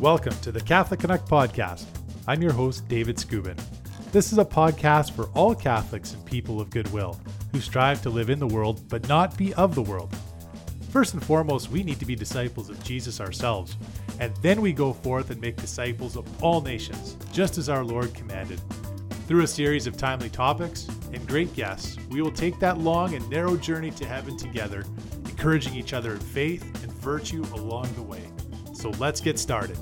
Welcome to the Catholic Canuck podcast. I'm your host, David Scubin. This is a podcast for all Catholics and people of goodwill who strive to live in the world but not be of the world. First and foremost, we need to be disciples of Jesus ourselves, and then we go forth and make disciples of all nations, just as our Lord commanded. Through a series of timely topics and great guests, we will take that long and narrow journey to heaven together, encouraging each other in faith and virtue along the way. So let's get started.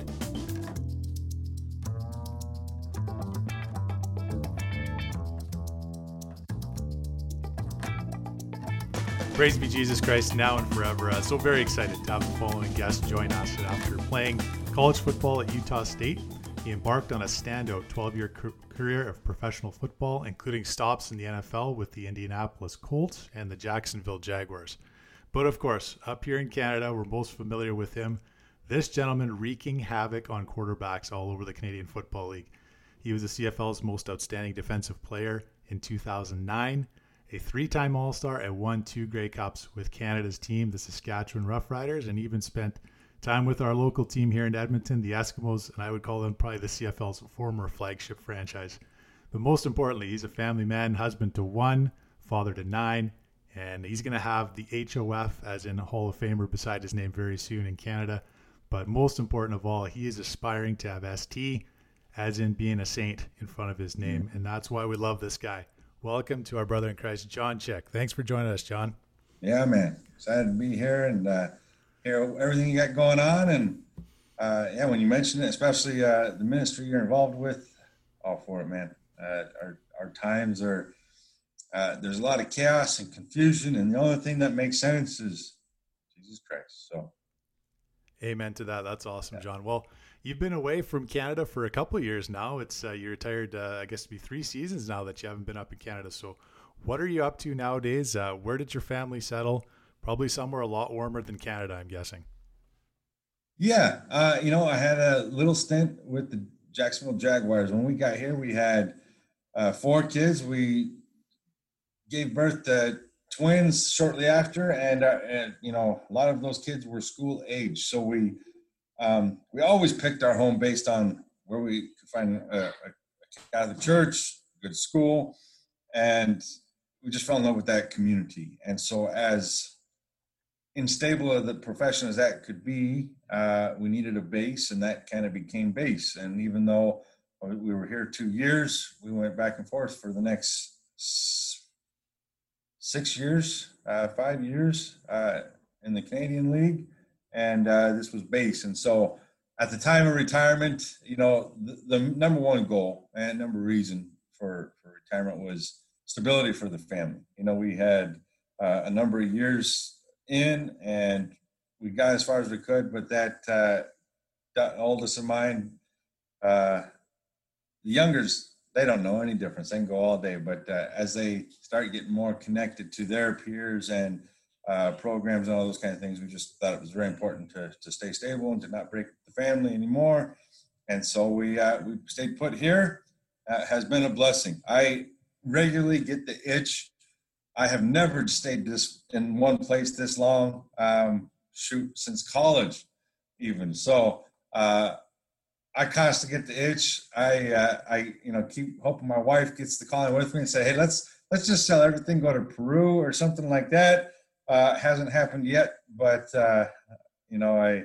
Praise be Jesus Christ now and forever. Uh, so very excited to have the following guest join us. After playing college football at Utah State, he embarked on a standout 12 year career of professional football, including stops in the NFL with the Indianapolis Colts and the Jacksonville Jaguars. But of course, up here in Canada, we're most familiar with him. This gentleman wreaking havoc on quarterbacks all over the Canadian Football League. He was the CFL's most outstanding defensive player in 2009 a three time All Star, and won two Grey Cups with Canada's team, the Saskatchewan Roughriders, and even spent time with our local team here in Edmonton, the Eskimos, and I would call them probably the CFL's former flagship franchise. But most importantly, he's a family man, husband to one, father to nine, and he's going to have the HOF as in Hall of Famer beside his name very soon in Canada. But most important of all, he is aspiring to have ST as in being a saint in front of his name. And that's why we love this guy. Welcome to our brother in Christ, John Chick. Thanks for joining us, John. Yeah, man. Excited to be here and uh, hear everything you got going on. And uh, yeah, when you mentioned it, especially uh, the ministry you're involved with, all for it, man. Uh, our, our times are, uh, there's a lot of chaos and confusion. And the only thing that makes sense is Jesus Christ. So, amen to that. That's awesome, yeah. John. Well, You've been away from Canada for a couple of years now. It's uh, you retired, uh, I guess, to be three seasons now that you haven't been up in Canada. So, what are you up to nowadays? Uh, where did your family settle? Probably somewhere a lot warmer than Canada, I'm guessing. Yeah, uh, you know, I had a little stint with the Jacksonville Jaguars. When we got here, we had uh, four kids. We gave birth to twins shortly after, and, uh, and you know, a lot of those kids were school age. So we um, we always picked our home based on where we could find a, a Catholic church, good school, and we just fell in love with that community. And so, as unstable of the profession as that could be, uh, we needed a base, and that kind of became base. And even though we were here two years, we went back and forth for the next six years, uh, five years uh, in the Canadian League and uh, this was base. And so at the time of retirement, you know, the, the number one goal and number reason for, for retirement was stability for the family. You know, we had uh, a number of years in and we got as far as we could, but that, uh, that oldest of mine, uh, the youngers, they don't know any difference. They can go all day, but uh, as they start getting more connected to their peers and uh, programs and all those kind of things. We just thought it was very important to, to stay stable and to not break the family anymore. And so we uh, we stayed put here. Uh, has been a blessing. I regularly get the itch. I have never stayed this in one place this long. Um, shoot, since college, even so. Uh, I constantly get the itch. I uh, I you know keep hoping my wife gets the calling with me and say, hey, let's let's just sell everything, go to Peru or something like that uh, hasn't happened yet, but uh, you know, I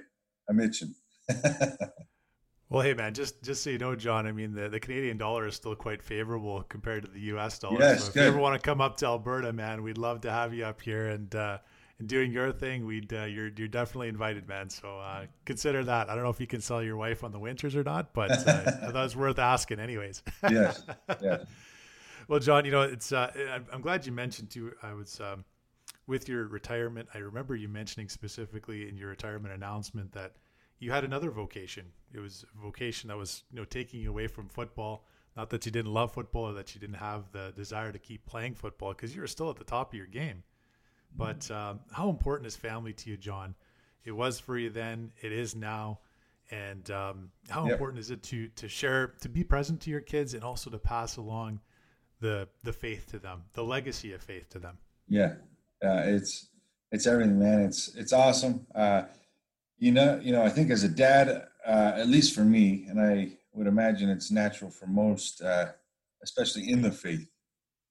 I'm itching. well, hey man, just just so you know, John, I mean the, the Canadian dollar is still quite favorable compared to the U.S. dollar. Yes, so if good. you ever want to come up to Alberta, man, we'd love to have you up here and uh, and doing your thing. We'd uh, you're you're definitely invited, man. So uh, consider that. I don't know if you can sell your wife on the winters or not, but uh, that was worth asking, anyways. yes. Yes. well, John, you know it's. Uh, I'm glad you mentioned too. I was. Um, with your retirement, I remember you mentioning specifically in your retirement announcement that you had another vocation. It was a vocation that was, you know, taking you away from football. Not that you didn't love football or that you didn't have the desire to keep playing football because you were still at the top of your game. But um, how important is family to you, John? It was for you then. It is now. And um, how yep. important is it to to share, to be present to your kids, and also to pass along the the faith to them, the legacy of faith to them? Yeah, uh, it's it's everything, man. It's it's awesome. Uh, you know, you know, I think as a dad, uh, at least for me, and I would imagine it's natural for most, uh, especially in the faith.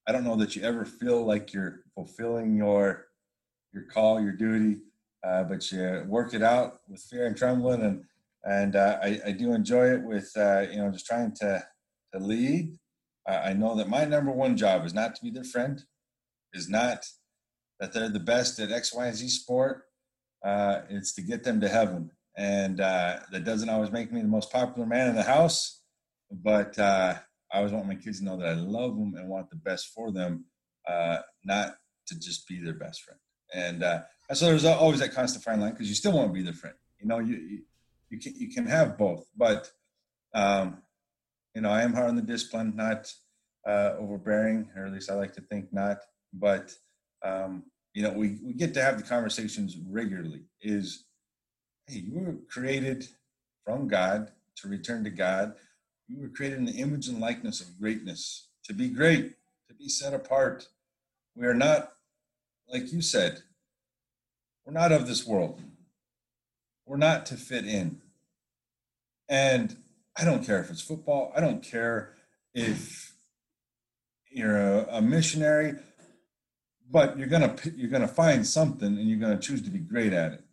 I don't know that you ever feel like you're fulfilling your your call, your duty, uh, but you work it out with fear and trembling, and and uh, I, I, do enjoy it with uh, you know just trying to to lead. I know that my number one job is not to be their friend, is not that they're the best at X, Y, and Z sport. Uh, it's to get them to heaven, and uh, that doesn't always make me the most popular man in the house, but uh, I always want my kids to know that I love them and want the best for them, not to just be their best friend. And so there's always that constant fine line because you still want to be their friend. You know, you you can you can have both, but um, you know, I am hard on the discipline, not uh, overbearing, or at least I like to think not. But um, you know, we we get to have the conversations regularly. Is hey, you were created from God to return to God. You were created in the image and likeness of greatness, to be great, to be set apart. We are not, like you said, we're not of this world. We're not to fit in. And I don't care if it's football. I don't care if you're a, a missionary, but you're gonna you're gonna find something, and you're gonna choose to be great at it.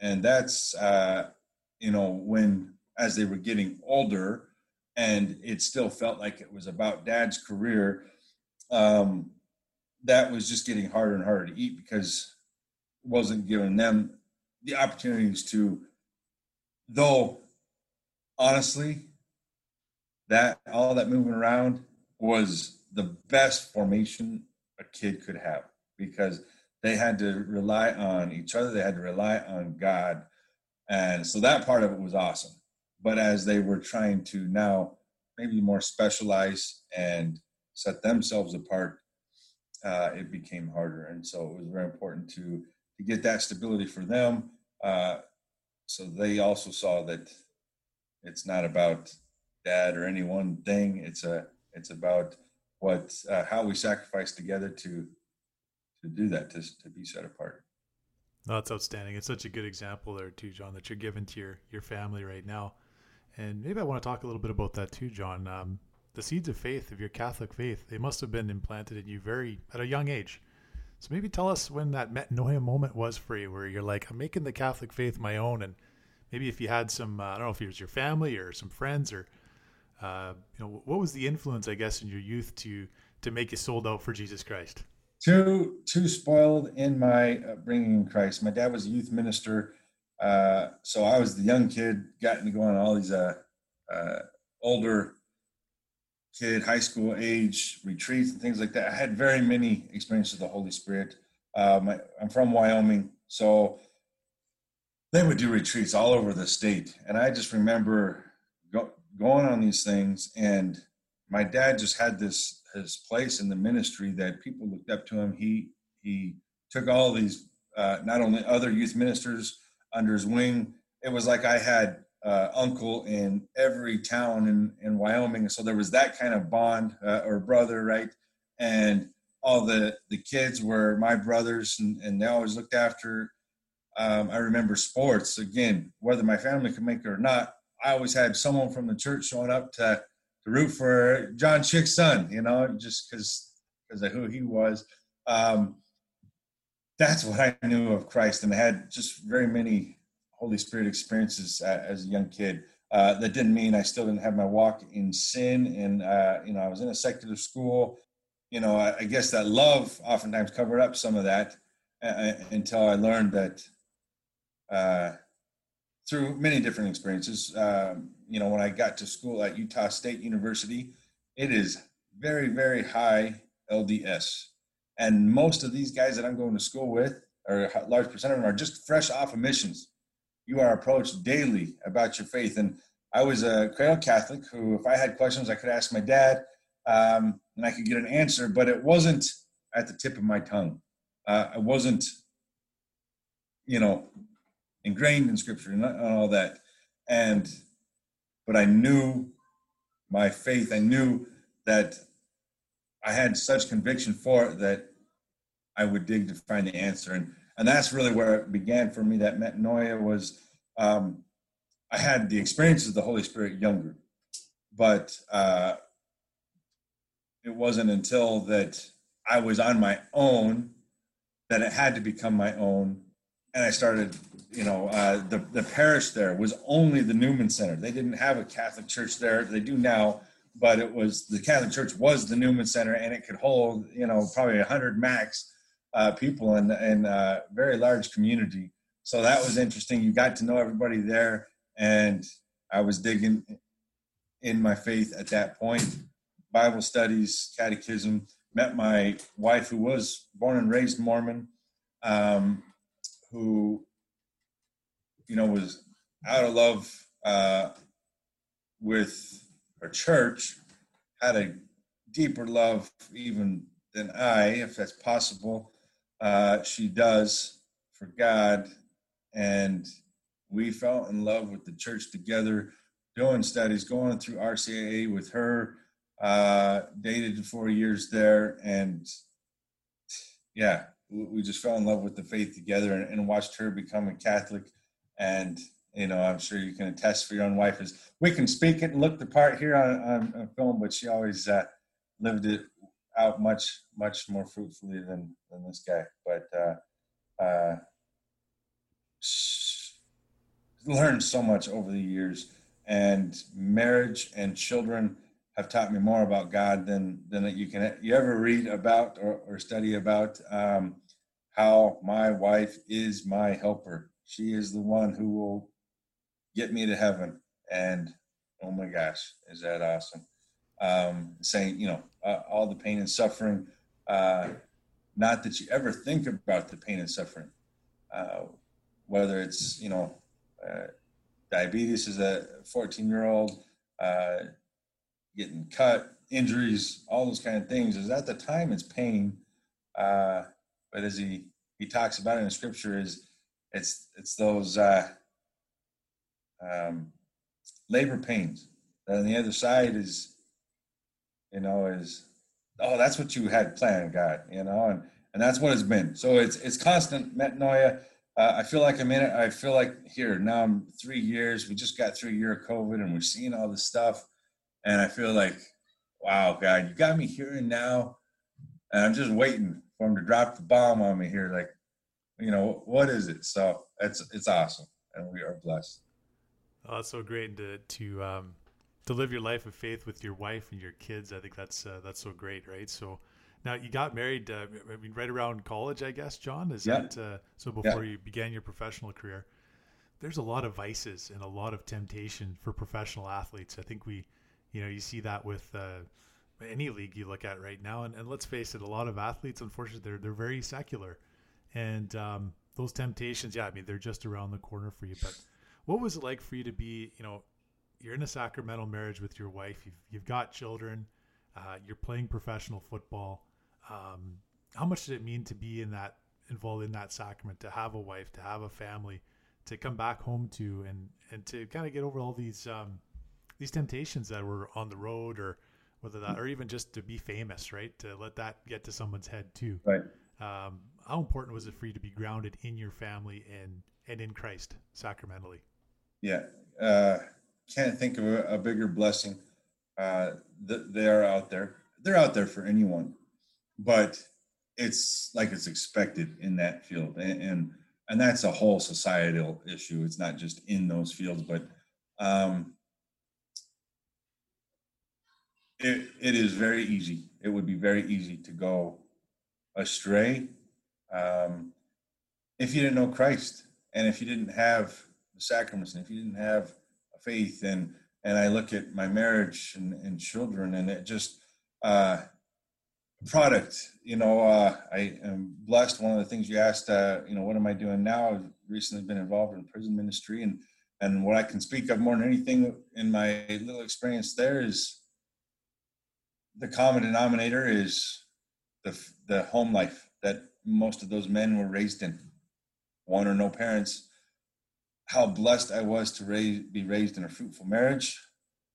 And that's uh, you know when as they were getting older, and it still felt like it was about Dad's career. Um, that was just getting harder and harder to eat because it wasn't giving them the opportunities to, though honestly, that all that moving around was the best formation a kid could have because they had to rely on each other, they had to rely on God. And so that part of it was awesome. But as they were trying to now maybe more specialize and set themselves apart, uh, it became harder. And so it was very important to to get that stability for them. Uh, so they also saw that it's not about dad or any one thing. It's a it's about what uh, how we sacrifice together to to do that to to be set apart. No, that's outstanding. It's such a good example there too, John, that you're giving to your your family right now. And maybe I want to talk a little bit about that too, John. Um, the seeds of faith of your Catholic faith, they must have been implanted in you very at a young age. So maybe tell us when that metanoia moment was for you, where you're like, I'm making the Catholic faith my own, and maybe if you had some, uh, I don't know if it was your family or some friends, or uh, you know, what was the influence, I guess, in your youth to to make you sold out for Jesus Christ? Too too spoiled in my bringing in Christ. My dad was a youth minister, uh, so I was the young kid, getting to go on all these uh, uh, older kid, high school age retreats and things like that. I had very many experiences with the Holy Spirit. Um, I, am from Wyoming, so they would do retreats all over the state, and I just remember go, going on these things. And my dad just had this his place in the ministry that people looked up to him. He he took all these uh, not only other youth ministers under his wing. It was like I had uh, uncle in every town in, in Wyoming. So there was that kind of bond uh, or brother, right? And all the, the kids were my brothers and, and they always looked after. Um, I remember sports again, whether my family could make it or not. I always had someone from the church showing up to, to root for John Chick's son, you know, just because because of who he was. Um, that's what I knew of Christ, and I had just very many Holy Spirit experiences uh, as a young kid. Uh, that didn't mean I still didn't have my walk in sin, and uh, you know I was in a secular school. You know, I, I guess that love oftentimes covered up some of that uh, uh, until I learned that uh, through many different experiences. Um, you know, when I got to school at Utah State University, it is very, very high LDS, and most of these guys that I'm going to school with, or a large percent of them, are just fresh off of missions you are approached daily about your faith. And I was a cradle Catholic who, if I had questions, I could ask my dad um, and I could get an answer, but it wasn't at the tip of my tongue. Uh, I wasn't, you know, ingrained in scripture and all that. And, but I knew my faith. I knew that I had such conviction for it that I would dig to find the answer. And and that's really where it began for me. That metanoia was um, I had the experiences of the Holy Spirit younger, but uh, it wasn't until that I was on my own that it had to become my own, and I started. You know, uh, the the parish there was only the Newman Center. They didn't have a Catholic church there. They do now, but it was the Catholic Church was the Newman Center, and it could hold you know probably hundred max uh, people in in a very large community. So that was interesting. You got to know everybody there, and I was digging in my faith at that point. Bible studies, catechism. Met my wife, who was born and raised Mormon, um, who you know was out of love uh, with her church, had a deeper love even than I, if that's possible. Uh, she does for God, and we fell in love with the church together, doing studies, going through RCIA with her. Uh, dated four years there, and yeah, we just fell in love with the faith together and, and watched her become a Catholic. And you know, I'm sure you can attest for your own wife is we can speak it and look the part here on, on, on film, but she always uh, lived it out much much more fruitfully than than this guy. But uh, uh, learned so much over the years, and marriage and children have taught me more about God than than you can you ever read about or, or study about. Um, how my wife is my helper. She is the one who will get me to heaven. And oh my gosh, is that awesome? Um, saying, you know, uh, all the pain and suffering. Uh, not that you ever think about the pain and suffering, uh, whether it's, you know, uh, diabetes as a 14 year old, uh, getting cut, injuries, all those kind of things. Is at the time it's pain. Uh, but as he he talks about it in scripture is it's it's those um, labor pains and on the other side is you know is oh that's what you had planned god you know and and that's what it's been. So it's it's constant metanoia. Uh, i feel like i'm in it. I feel like here now i'm three years. We just got through a year of covid and we're seeing all this stuff. And i feel like wow god you got me here and now. And i'm just waiting for him to drop the bomb on me here like you know what is it? So it's it's awesome. And we are blessed. Oh that's so great to to um to live your life of faith with your wife and your kids i think that's uh, that's so great right so now you got married uh, i mean right around college i guess john is yeah. that uh, so before yeah. you began your professional career there's a lot of vices and a lot of temptation for professional athletes i think we you know you see that with uh, any league you look at right now. And, and let's face it, a lot of athletes, unfortunately, they're they're very secular, and um, those temptations, yeah, I mean, they're just around the corner for you. But what was it like for you to be, you know, you're in a sacramental marriage with your wife, you've you've got children, uh, you're playing professional football. Um, how much did it mean to be in that involved in that sacrament, to have a wife, to have a family, to come back home to, and and to kind of get over all these um, these temptations that were on the road or whether that or even just to be famous, right? To let that get to someone's head too. Right. Um, how important was it for you to be grounded in your family and and in Christ sacramentally? Yeah, uh, can't think of a, a bigger blessing. Uh, th- they are out there. They're out there for anyone, but it's like it's expected in that field, and and, and that's a whole societal issue. It's not just in those fields, but um, it, it is very easy. It would be very easy to go astray um, if you didn't know Christ and if you didn't have the sacraments and if you didn't have faith and and I look at my marriage and, and children and it just uh, product. You know, uh, I am blessed. One of the things you asked, uh, you know, what am I doing now? I've recently been involved in prison ministry and and what I can speak of more than anything in my little experience there is the common denominator is the the home life that most of those men were raised in, one or no parents. How blessed I was to raise, be raised in a fruitful marriage.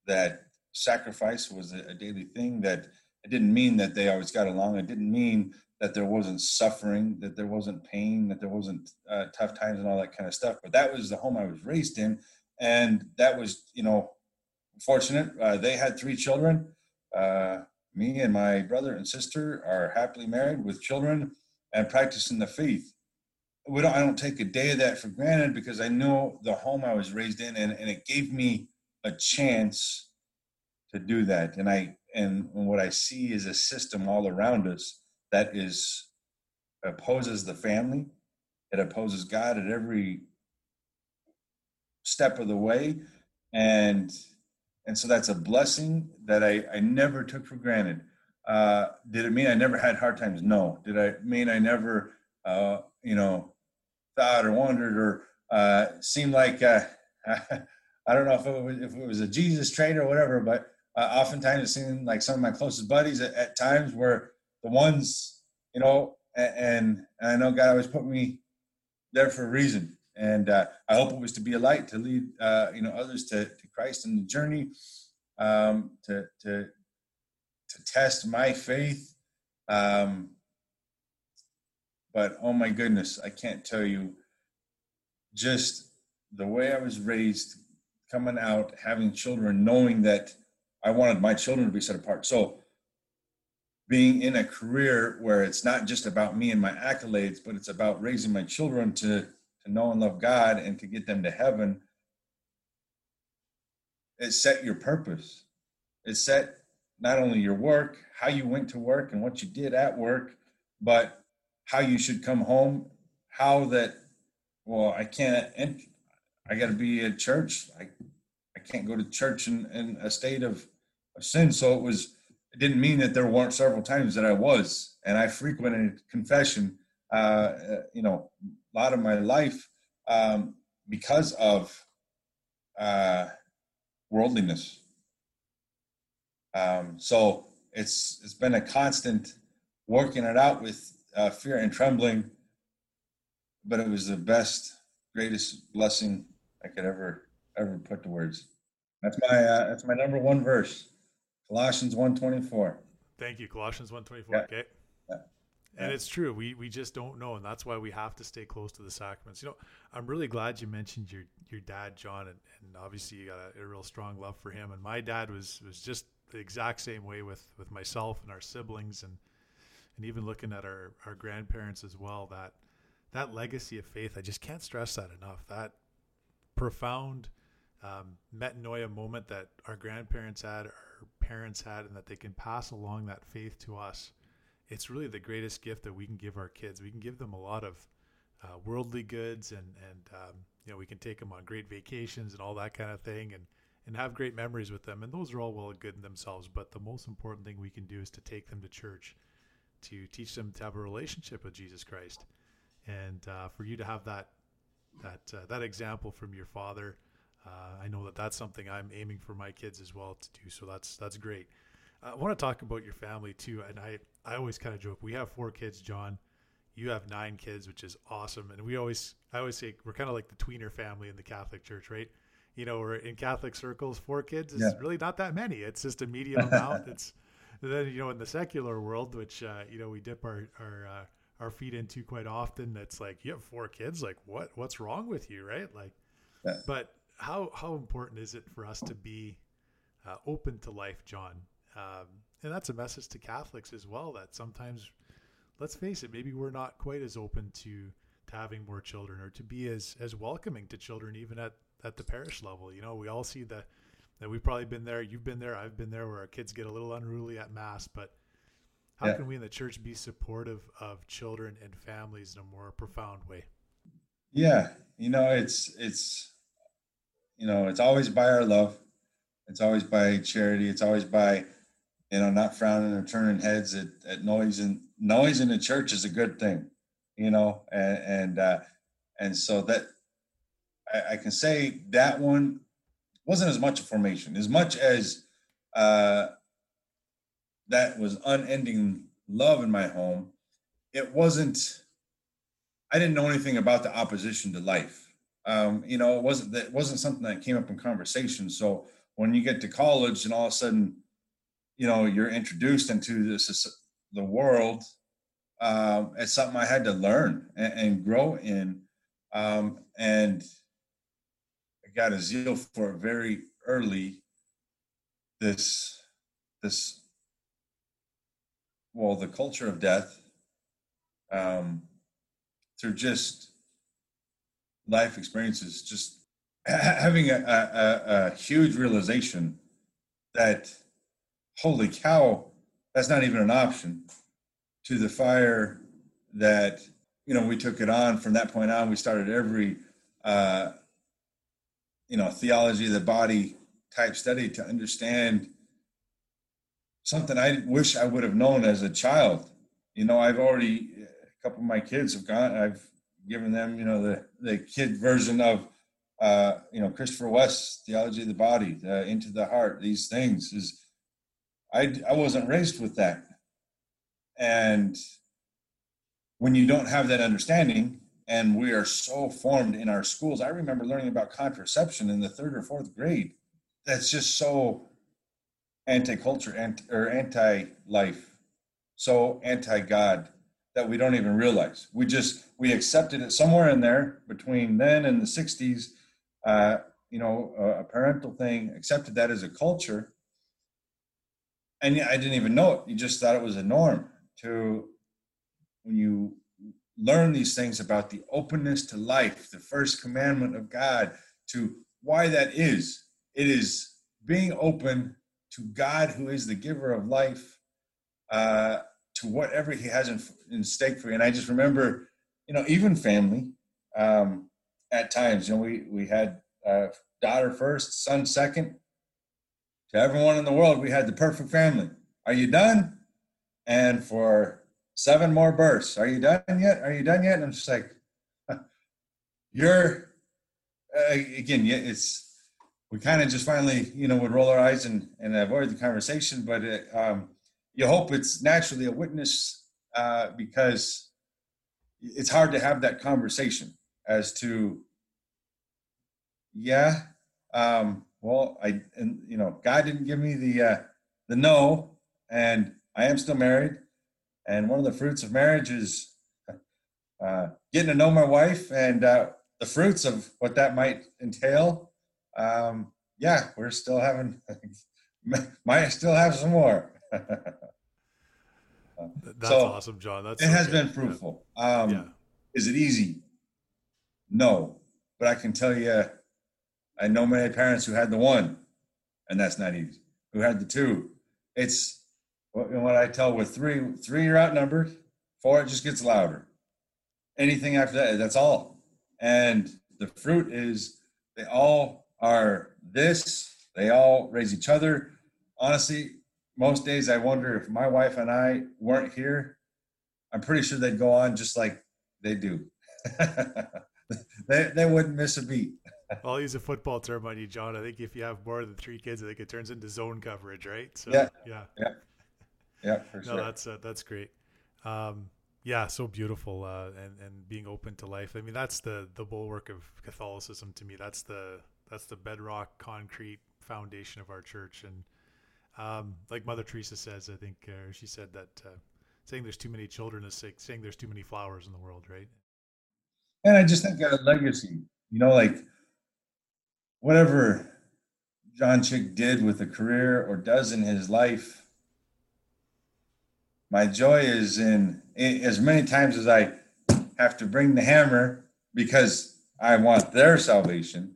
That sacrifice was a, a daily thing. That it didn't mean that they always got along. It didn't mean that there wasn't suffering, that there wasn't pain, that there wasn't uh, tough times and all that kind of stuff. But that was the home I was raised in, and that was, you know, fortunate. Uh, they had three children. Uh, me and my brother and sister are happily married with children and practicing the faith. We don't. I don't take a day of that for granted because I know the home I was raised in, and, and it gave me a chance to do that. And I and what I see is a system all around us that is opposes the family. It opposes God at every step of the way, and and so that's a blessing that I, I never took for granted. Uh, did it mean I never had hard times? No. Did I mean I never, uh, you know, thought or wondered or uh, seemed like uh, I don't know if it was if it was a Jesus trait or whatever, but uh, oftentimes it seemed like some of my closest buddies at, at times were the ones, you know, and, and I know God always put me there for a reason and uh, I hope it was to be a light to lead uh, you know others to, to Christ in the journey, um, to to to test my faith. Um, but oh my goodness, I can't tell you just the way I was raised, coming out, having children, knowing that I wanted my children to be set apart. So being in a career where it's not just about me and my accolades, but it's about raising my children to to know and love God and to get them to heaven, it set your purpose. It set not only your work, how you went to work and what you did at work, but how you should come home, how that, well, I can't, I got to be at church. I, I can't go to church in, in a state of, of sin. So it was, it didn't mean that there weren't several times that I was, and I frequented confession, uh, uh you know, a lot of my life um, because of uh, worldliness. Um, so it's it's been a constant working it out with uh, fear and trembling, but it was the best, greatest blessing I could ever ever put to words. That's my uh, that's my number one verse, Colossians one twenty four. Thank you, Colossians one twenty four. Yeah. Okay. And it's true. We we just don't know, and that's why we have to stay close to the sacraments. You know, I'm really glad you mentioned your your dad, John, and, and obviously you got a, a, real strong love for him. And my dad was was just the exact same way with with myself and our siblings, and and even looking at our our grandparents as well. That that legacy of faith, I just can't stress that enough. That profound um, metanoia moment that our grandparents had, our parents had, and that they can pass along that faith to us it's really the greatest gift that we can give our kids. We can give them a lot of uh, worldly goods, and and um, you know we can take them on great vacations and all that kind of thing, and and have great memories with them. And those are all well and good in themselves. But the most important thing we can do is to take them to church, to teach them to have a relationship with Jesus Christ, and uh, for you to have that that uh, that example from your father. Uh, I know that that's something I'm aiming for my kids as well to do. So that's that's great. I want to talk about your family too, and I I always kind of joke. We have four kids, John. You have nine kids, which is awesome. And we always I always say we're kind of like the tweener family in the Catholic Church, right? You know, we're in Catholic circles, four kids is yeah. really not that many. It's just a medium amount. It's then you know in the secular world, which uh, you know we dip our our uh, our feet into quite often. It's like you have four kids. Like what what's wrong with you, right? Like, yeah. but how how important is it for us to be uh, open to life, John? Um, and that's a message to Catholics as well that sometimes, let's face it, maybe we're not quite as open to, to having more children or to be as, as welcoming to children, even at, at the parish level. You know, we all see the, that we've probably been there, you've been there, I've been there, where our kids get a little unruly at Mass, but how yeah. can we in the church be supportive of children and families in a more profound way? Yeah, you know, it's, it's, you know, it's always by our love. It's always by charity. It's always by you know, not frowning or turning heads at, at noise and noise in the church is a good thing, you know, and, and, uh, and so that I, I can say that one wasn't as much formation as much as, uh, that was unending love in my home. It wasn't, I didn't know anything about the opposition to life. Um, you know, it wasn't that wasn't something that came up in conversation. So when you get to college and all of a sudden you know you're introduced into this the world um, it's something I had to learn and, and grow in. Um, and got a zeal for very early. This, this, well, the culture of death um, through just life experiences, just having a, a, a huge realization that, holy cow, that's not even an option to the fire that you know we took it on from that point on we started every uh, you know theology of the body type study to understand something i wish i would have known as a child. You know i've already a couple of my kids have gone i've given them you know the the kid version of uh, you know christopher west theology of the body the, into the heart these things is i i wasn't raised with that. And when you don't have that understanding, and we are so formed in our schools, I remember learning about contraception in the third or fourth grade. That's just so anti-culture anti, or anti-life, so anti-God that we don't even realize. We just we accepted it somewhere in there between then and the '60s. Uh, you know, a parental thing accepted that as a culture, and I didn't even know it. You just thought it was a norm to when you learn these things about the openness to life, the first commandment of God, to why that is. It is being open to God, who is the giver of life, uh, to whatever He has in, in stake for you. And I just remember, you know, even family, um, at times, you know, we we had uh, daughter first, son second. To everyone in the world, we had the perfect family. Are you done? and for seven more bursts. Are you done yet? Are you done yet? And I'm just like, you're uh, again. It's we kind of just finally, you know, would roll our eyes and and avoid the conversation, but it, um, you hope it's naturally a witness uh, because it's hard to have that conversation as to, yeah, um, well, I and you know, God didn't give me the uh, the no, and I am still married, and one of the fruits of marriage is uh, getting to know my wife and uh, the fruits of what that might entail. Um, yeah, we're still having, might still have some more. That's so awesome, John. That's it so has good. been fruitful. Yeah. Um, yeah. Is it easy? No, but I can tell you, I know many parents who had the one, and that's not easy. Who had the two? It's what I tell with three, three you're outnumbered. Four, it just gets louder. Anything after that, that's all. And the fruit is they all are this. They all raise each other. Honestly, most days I wonder if my wife and I weren't here, I'm pretty sure they'd go on just like they do. they they wouldn't miss a beat. I'll use a football term on you, John. I think if you have more than three kids, I think it turns into zone coverage, right? So, yeah, yeah, yeah. Yeah, for sure. No, that's uh, that's great. Um, yeah, so beautiful, uh, and and being open to life. I mean, that's the the bulwark of Catholicism to me. That's the that's the bedrock, concrete foundation of our church. And um, like Mother Teresa says, I think uh, she said that uh, saying there's too many children is saying there's too many flowers in the world, right? And I just think a legacy. You know, like whatever John Chick did with a career or does in his life my joy is in, in as many times as I have to bring the hammer because I want their salvation.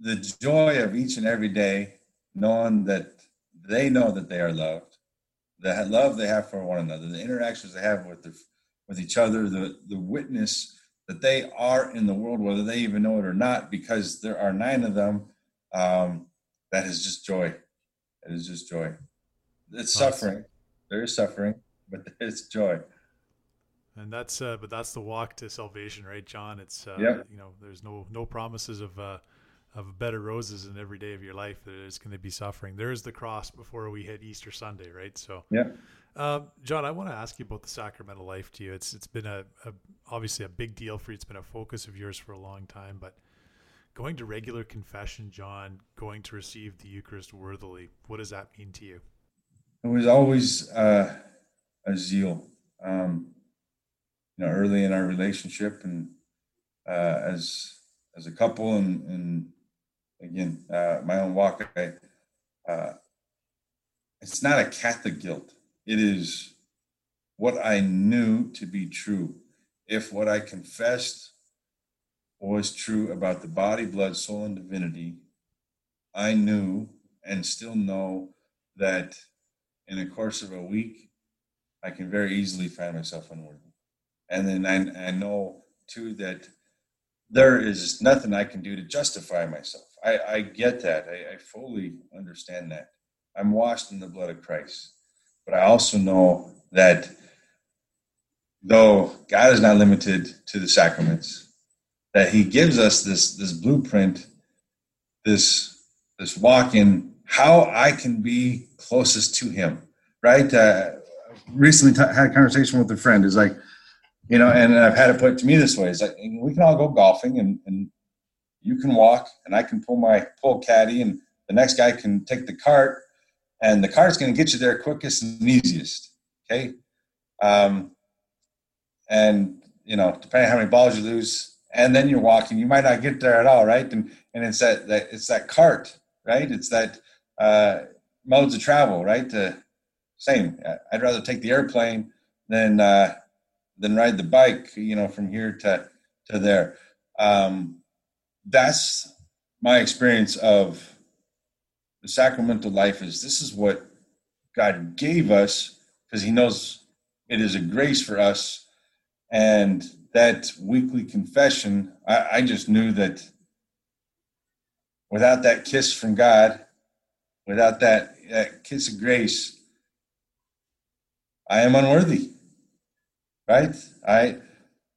The joy of each and every day, knowing that they know that they are loved, the love they have for one another, the interactions they have with with each other, the the witness that they are in the world, whether they even know it or not, because there are nine of them. Um, that is just joy. It is just joy. It's suffering. There is suffering, but there's joy. And that's uh, but that's the walk to salvation, right, John? It's uh, yeah. you know, there's no no promises of uh, of better roses in every day of your life. There's going to be suffering. There is the cross before we hit Easter Sunday, right? So yeah. Um, John, I want to ask you about the sacramental life to you. It's it's been a, a obviously a big deal for you. It's been a focus of yours for a long time, but going to regular confession, John, going to receive the Eucharist worthily, what does that mean to you? It was always uh, a zeal. Um, you know, early in our relationship and uh, as as a couple, and, and again, uh, my own walk, I, uh, it's not a Catholic guilt. It is what I knew to be true. If what I confessed was true about the body, blood, soul, and divinity, I knew and still know that in the course of a week, I can very easily find myself unworthy. And then I, I know too that there is nothing I can do to justify myself. I, I get that. I, I fully understand that. I'm washed in the blood of Christ. But I also know that though God is not limited to the sacraments, that He gives us this this blueprint, this this walk in how I can be closest to Him. Right? Uh, recently t- had a conversation with a friend. Is like, you know, and I've had it put to me this way: is like we can all go golfing, and, and you can walk, and I can pull my pull caddy, and the next guy can take the cart, and the cart's going to get you there quickest and easiest. Okay. Um, and you know, depending on how many balls you lose, and then you're walking, you might not get there at all, right? And and it's that, that it's that cart, right? It's that uh, modes of travel, right? To, same. I'd rather take the airplane than uh, than ride the bike, you know, from here to to there. Um, that's my experience of the sacramental life. Is this is what God gave us because He knows it is a grace for us and that weekly confession, I, I just knew that without that kiss from God, without that, that kiss of grace, I am unworthy. Right? I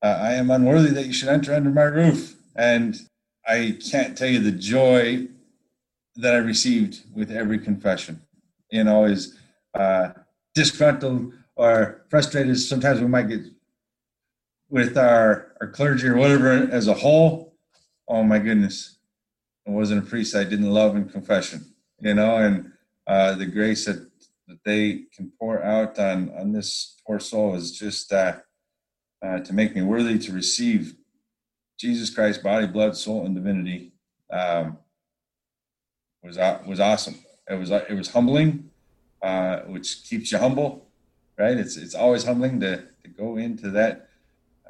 uh, I am unworthy that you should enter under my roof, and I can't tell you the joy that I received with every confession. You know, is uh, disgruntled or frustrated. Sometimes we might get with our, our clergy or whatever as a whole, oh my goodness, I wasn't a priest I didn't love in confession, you know, and uh, the grace that, that they can pour out on, on this poor soul is just uh, uh, to make me worthy to receive Jesus Christ, body, blood, soul, and divinity. Um, was was awesome. It was it was humbling, uh, which keeps you humble, right? It's it's always humbling to to go into that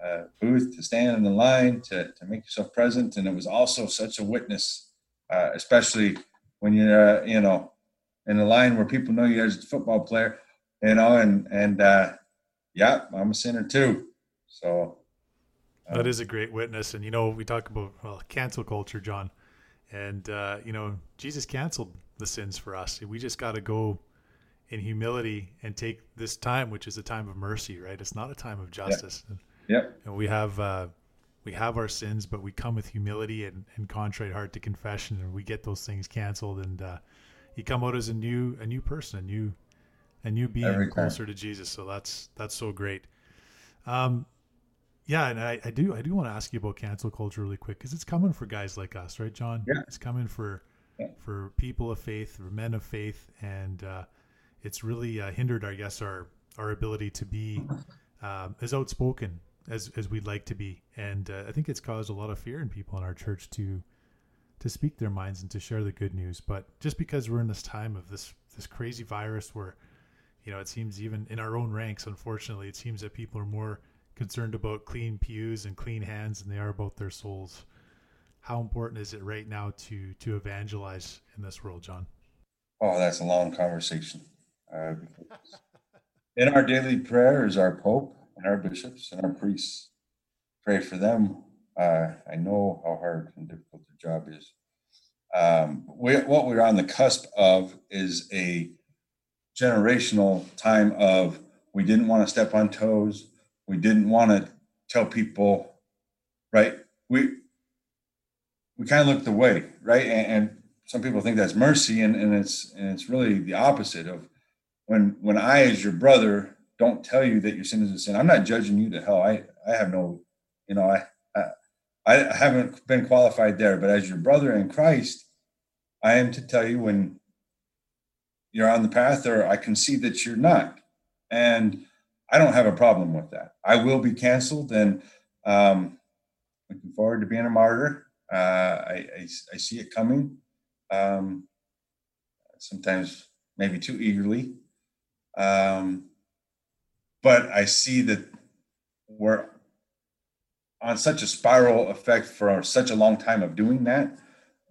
uh, booth to stand in the line to, to make yourself present and it was also such a witness uh, especially when you're uh, you know in a line where people know you as a football player you know and and uh, yeah i'm a sinner too. So um, that is a great witness. And you know we talk about well cancel culture john. And uh, you know jesus canceled the sins for us. We just got to go in humility and take this time which is a time of mercy right? It's not a time of justice. Yeah. Yep. And we have uh, we have our sins, but we come with humility and, and contrite heart to confession, and we get those things canceled, and uh, you come out as a new a new person, a new a new being closer to Jesus. So that's that's so great. Um, yeah, and I, I do I do want to ask you about cancel culture really quick because it's coming for guys like us, right, John? Yeah. It's coming for yeah. for people of faith, for men of faith, and uh, it's really uh, hindered, I guess, our our ability to be um, as outspoken as as we'd like to be, and uh, I think it's caused a lot of fear in people in our church to to speak their minds and to share the good news. But just because we're in this time of this this crazy virus, where you know it seems even in our own ranks, unfortunately, it seems that people are more concerned about clean pews and clean hands than they are about their souls. How important is it right now to to evangelize in this world, John? Oh, that's a long conversation. Uh, in our daily prayer is our Pope and our bishops and our priests. Pray for them. Uh, I know how hard and difficult their job is. Um, we, what we're on the cusp of is a generational time of we didn't want to step on toes. We didn't want to tell people, right? We we kind of looked away, right? And, and some people think that's mercy, and, and it's and it's really the opposite of when when I, as your brother, don't tell you that your sin is a sin. I'm not judging you to hell. I, I have no, you know, I, I, I haven't been qualified there, but as your brother in Christ, I am to tell you when you're on the path or I can see that you're not. And I don't have a problem with that. I will be canceled, and um, looking forward to being a martyr. Uh, I, I, I see it coming. Um, sometimes maybe too eagerly. Um, but I see that we're on such a spiral effect for such a long time of doing that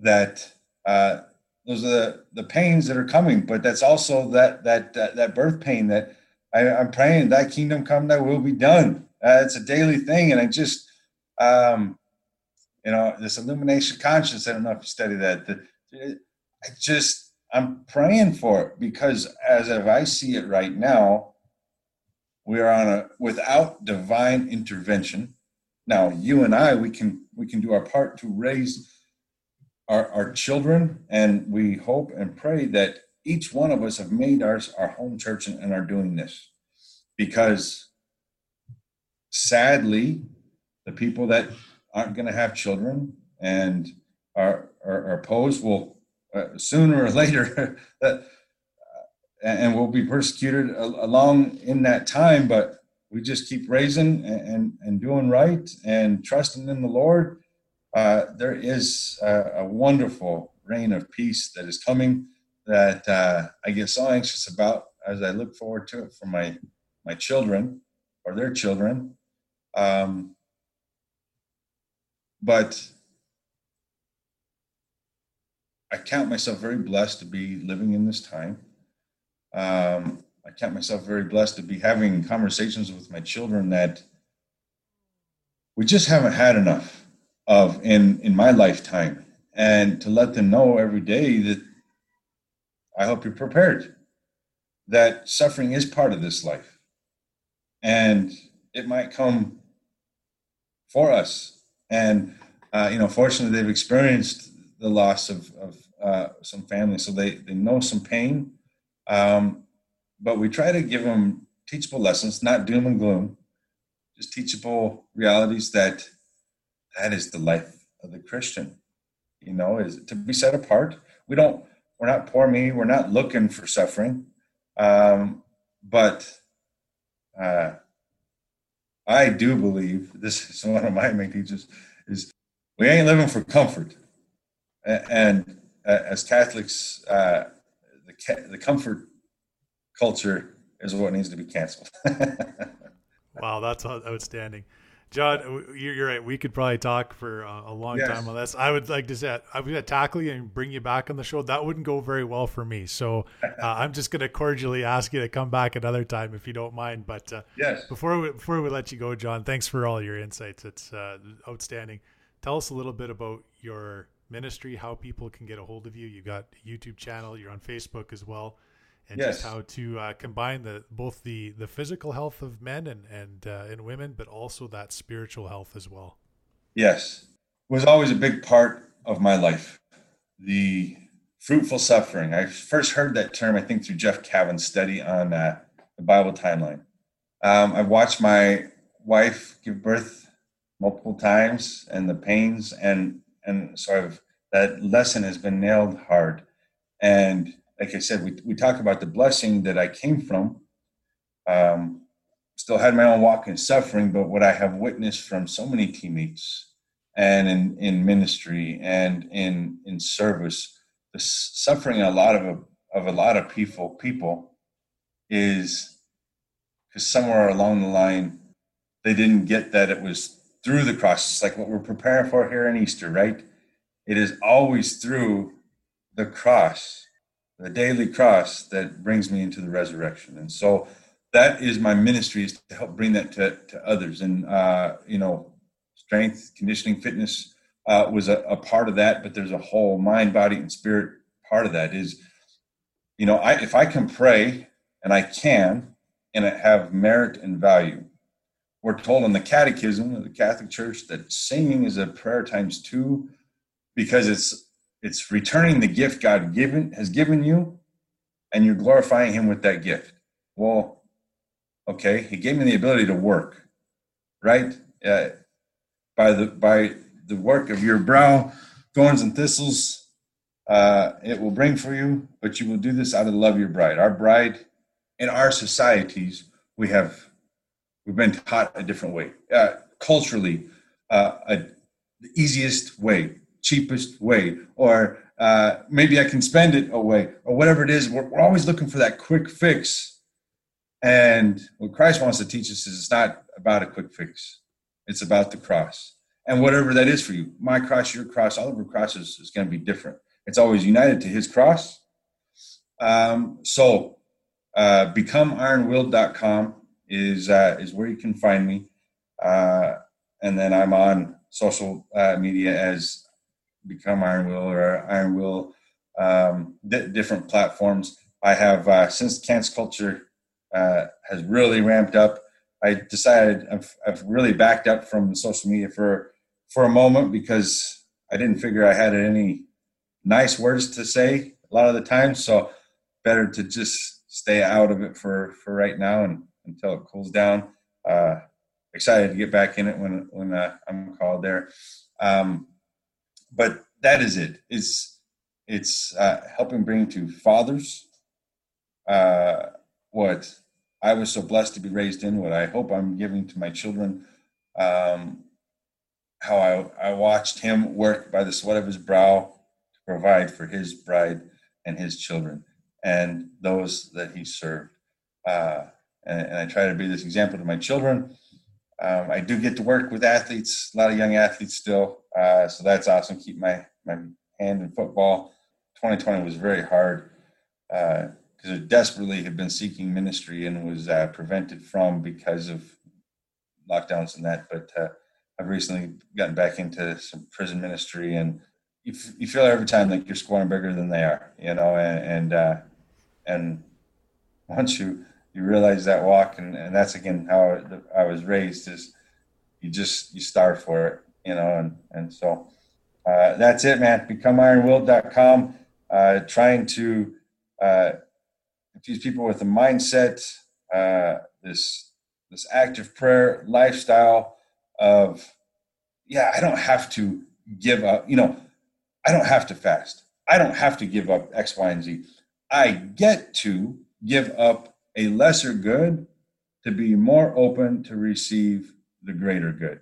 that uh, those are the, the pains that are coming but that's also that that that, that birth pain that I, am praying that kingdom come that will be done. Uh, it's a daily thing and i just um, you know this illumination conscience i don't know if you study that the, i just i'm praying for it because as if i see it right now we are on a without divine intervention. Now you and i we can we can do our part to raise our, our children and we hope and pray that each one of us have made ours our home church and, and are doing this. Because sadly the people that aren't going to have children and are, are, are opposed will uh, sooner or later that and we'll be persecuted along in that time. But we just keep raising and, and doing right and trusting in the Lord. Uh, there is a, a, wonderful reign of peace that is coming that uh, I get so anxious about as I look forward to it for my my children or their children. Um, but I count myself very blessed to be living in this time. Um, I count myself very blessed to be having conversations with my children that we just haven't had enough of in in my lifetime, and to let them know every day that I hope you're prepared that suffering is part of this life, and it might come for us. And uh, you know, fortunately, they've experienced the loss of, of uh, some family, so they they know some pain um, but we try to give them teachable lessons, not doom and gloom, just teachable realities that that is the life of the Christian. You know, is to be set apart. We don't. We're not poor me. We're not looking for suffering. Um, but uh, I do believe this is one of my main teachers is we ain't living for comfort. And, uh, as Catholics, uh, the, the comfort culture is what needs to be canceled. wow, that's outstanding. John, you're right. We could probably talk for a long yes. time on this. I would like to say I would tackle you and bring you back on the show. That wouldn't go very well for me. So uh, I'm just going to cordially ask you to come back another time if you don't mind. But uh, yes, before we, before we let you go, John, thanks for all your insights. It's uh, outstanding. Tell us a little bit about your ministry, how people can get a hold of you. You got a YouTube channel, you're on Facebook as well, and yes. just how to uh, combine the both the the physical health of men and and uh, and women, but also that spiritual health as well. Yes, it was always a big part of my life. The fruitful suffering. I first heard that term, I think, through Jeff Cavins' study on uh, the Bible timeline. Um, I've watched my wife give birth multiple times and the pains and and sort of that lesson has been nailed hard. And like I said, we, we talk about the blessing that I came from. Um, still had my own walk in suffering, but what I have witnessed from so many teammates and in, in ministry and in, in service, the suffering a lot of, of a lot of people, people is because somewhere along the line, they didn't get that it was through the cross. Like what we're preparing for here in Easter, right? It is always through the cross, the daily cross, that brings me into the resurrection. And so that is my ministry is to help bring that to, to others. And, uh, you know, strength, conditioning, fitness uh, was a, a part of that, but there's a whole mind, body, and spirit part of that is, you know, I, if I can pray and I can, and it have merit and value, we're told in the catechism of the Catholic Church that singing is a prayer times two because it's it's returning the gift God given has given you and you're glorifying him with that gift. Well, okay, he gave me the ability to work, right? Uh, by the by the work of your brow, thorns and thistles, uh, it will bring for you, but you will do this out of the love of your bride. Our bride in our societies, we have we've been taught a different way. Uh, culturally, uh, a, the easiest way, cheapest way, or uh, maybe I can spend it away, or whatever it is. We're, we're always looking for that quick fix. And what Christ wants to teach us is it's not about a quick fix. It's about the cross. And whatever that is for you, my cross, your cross, all of our crosses is going to be different. It's always united to his cross. Um, so uh, becomeironwilled.com is, uh, is where you can find me. Uh, and then I'm on social uh, media as Become Iron Will or Iron Will, um, different platforms. I have, uh, since cancel culture uh, has really ramped up, I decided I've, I've really backed up from social media for for a moment because I didn't figure I had any nice words to say a lot of the time. So better to just stay out of it for for right now and until it cools down. Uh, excited to get back in it when when uh, I'm called there. Um, but that is it. It's it's uh, helping bring to fathers uh, what I was so blessed to be raised in. What I hope I'm giving to my children. Um, how I, I watched him work by the sweat of his brow to provide for his bride and his children and those that he served. Uh, and, and, I try to be this example to my children. Um, I do get to work with athletes, a lot of young athletes still. Uh, so that's awesome. Keep my, my hand in football. 2020 was very hard because uh, I desperately had been seeking ministry and was uh, prevented from because of lockdowns and that. But uh, I've recently gotten back into some prison ministry, and you, f- you feel every time like you're scoring bigger than they are, you know. And and, uh, and once you you realize that walk, and, and that's again how I was raised is you just you starve for it, you know. And and so uh, that's it, man. BecomeIronWilled.com. Uh, trying to uh, infuse people with a mindset, uh, this this active prayer lifestyle of, yeah, I don't have to give up. You know, I don't have to fast. I don't have to give up X, Y, and Z. I get to give up a lesser good to be more open to receive the greater good.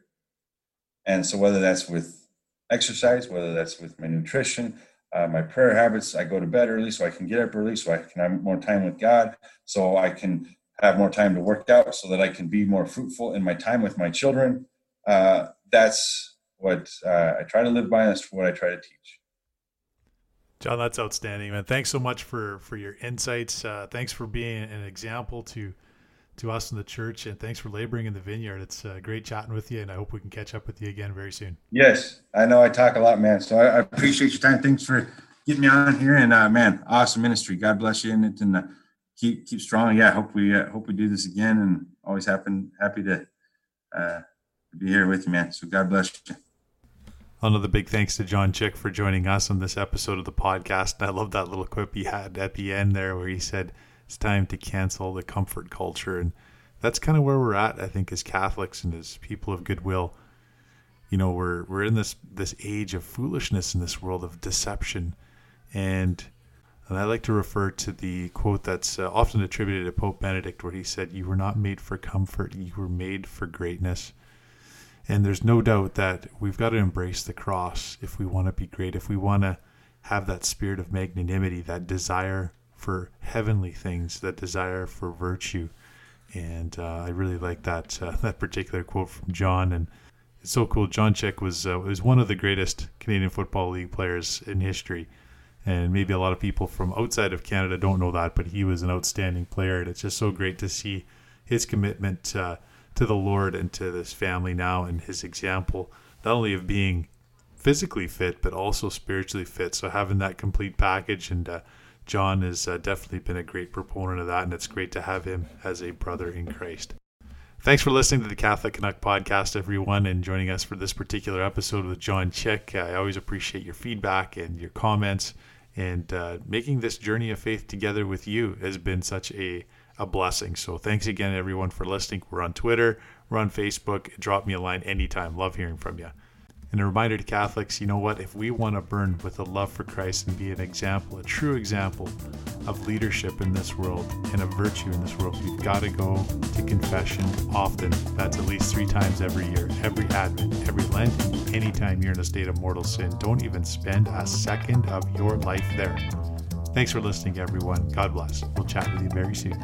And so, whether that's with exercise, whether that's with my nutrition, uh, my prayer habits, I go to bed early so I can get up early so I can have more time with God, so I can have more time to work out, so that I can be more fruitful in my time with my children, uh, that's what uh, I try to live by. That's what I try to teach. John, that's outstanding, man. Thanks so much for for your insights. Uh, thanks for being an example to to us in the church, and thanks for laboring in the vineyard. It's uh, great chatting with you, and I hope we can catch up with you again very soon. Yes, I know I talk a lot, man. So I, I appreciate your time. Thanks for getting me on here, and uh, man, awesome ministry. God bless you in it, and uh, keep keep strong. Yeah, hope we uh, hope we do this again, and always happen happy to uh, to be here with you, man. So God bless you. Another big thanks to John Chick for joining us on this episode of the podcast. And I love that little quip he had at the end there where he said, It's time to cancel the comfort culture. And that's kind of where we're at, I think, as Catholics and as people of goodwill. You know, we're we're in this this age of foolishness in this world of deception. And and I like to refer to the quote that's uh, often attributed to Pope Benedict, where he said, You were not made for comfort, you were made for greatness. And there's no doubt that we've got to embrace the cross if we want to be great, if we want to have that spirit of magnanimity, that desire for heavenly things, that desire for virtue. And uh, I really like that uh, that particular quote from John. And it's so cool. John Chick was uh, was one of the greatest Canadian Football League players in history. And maybe a lot of people from outside of Canada don't know that, but he was an outstanding player. And it's just so great to see his commitment uh, to the Lord and to this family now and his example, not only of being physically fit, but also spiritually fit. So having that complete package, and uh, John has uh, definitely been a great proponent of that, and it's great to have him as a brother in Christ. Thanks for listening to the Catholic Canuck podcast, everyone, and joining us for this particular episode with John Chick. I always appreciate your feedback and your comments, and uh, making this journey of faith together with you has been such a a blessing. So thanks again, everyone, for listening. We're on Twitter, we're on Facebook. Drop me a line anytime. Love hearing from you. And a reminder to Catholics you know what? If we want to burn with a love for Christ and be an example, a true example of leadership in this world and of virtue in this world, we've got to go to confession often. That's at least three times every year, every Advent, every Lent, anytime you're in a state of mortal sin. Don't even spend a second of your life there. Thanks for listening, everyone. God bless. We'll chat with you very soon.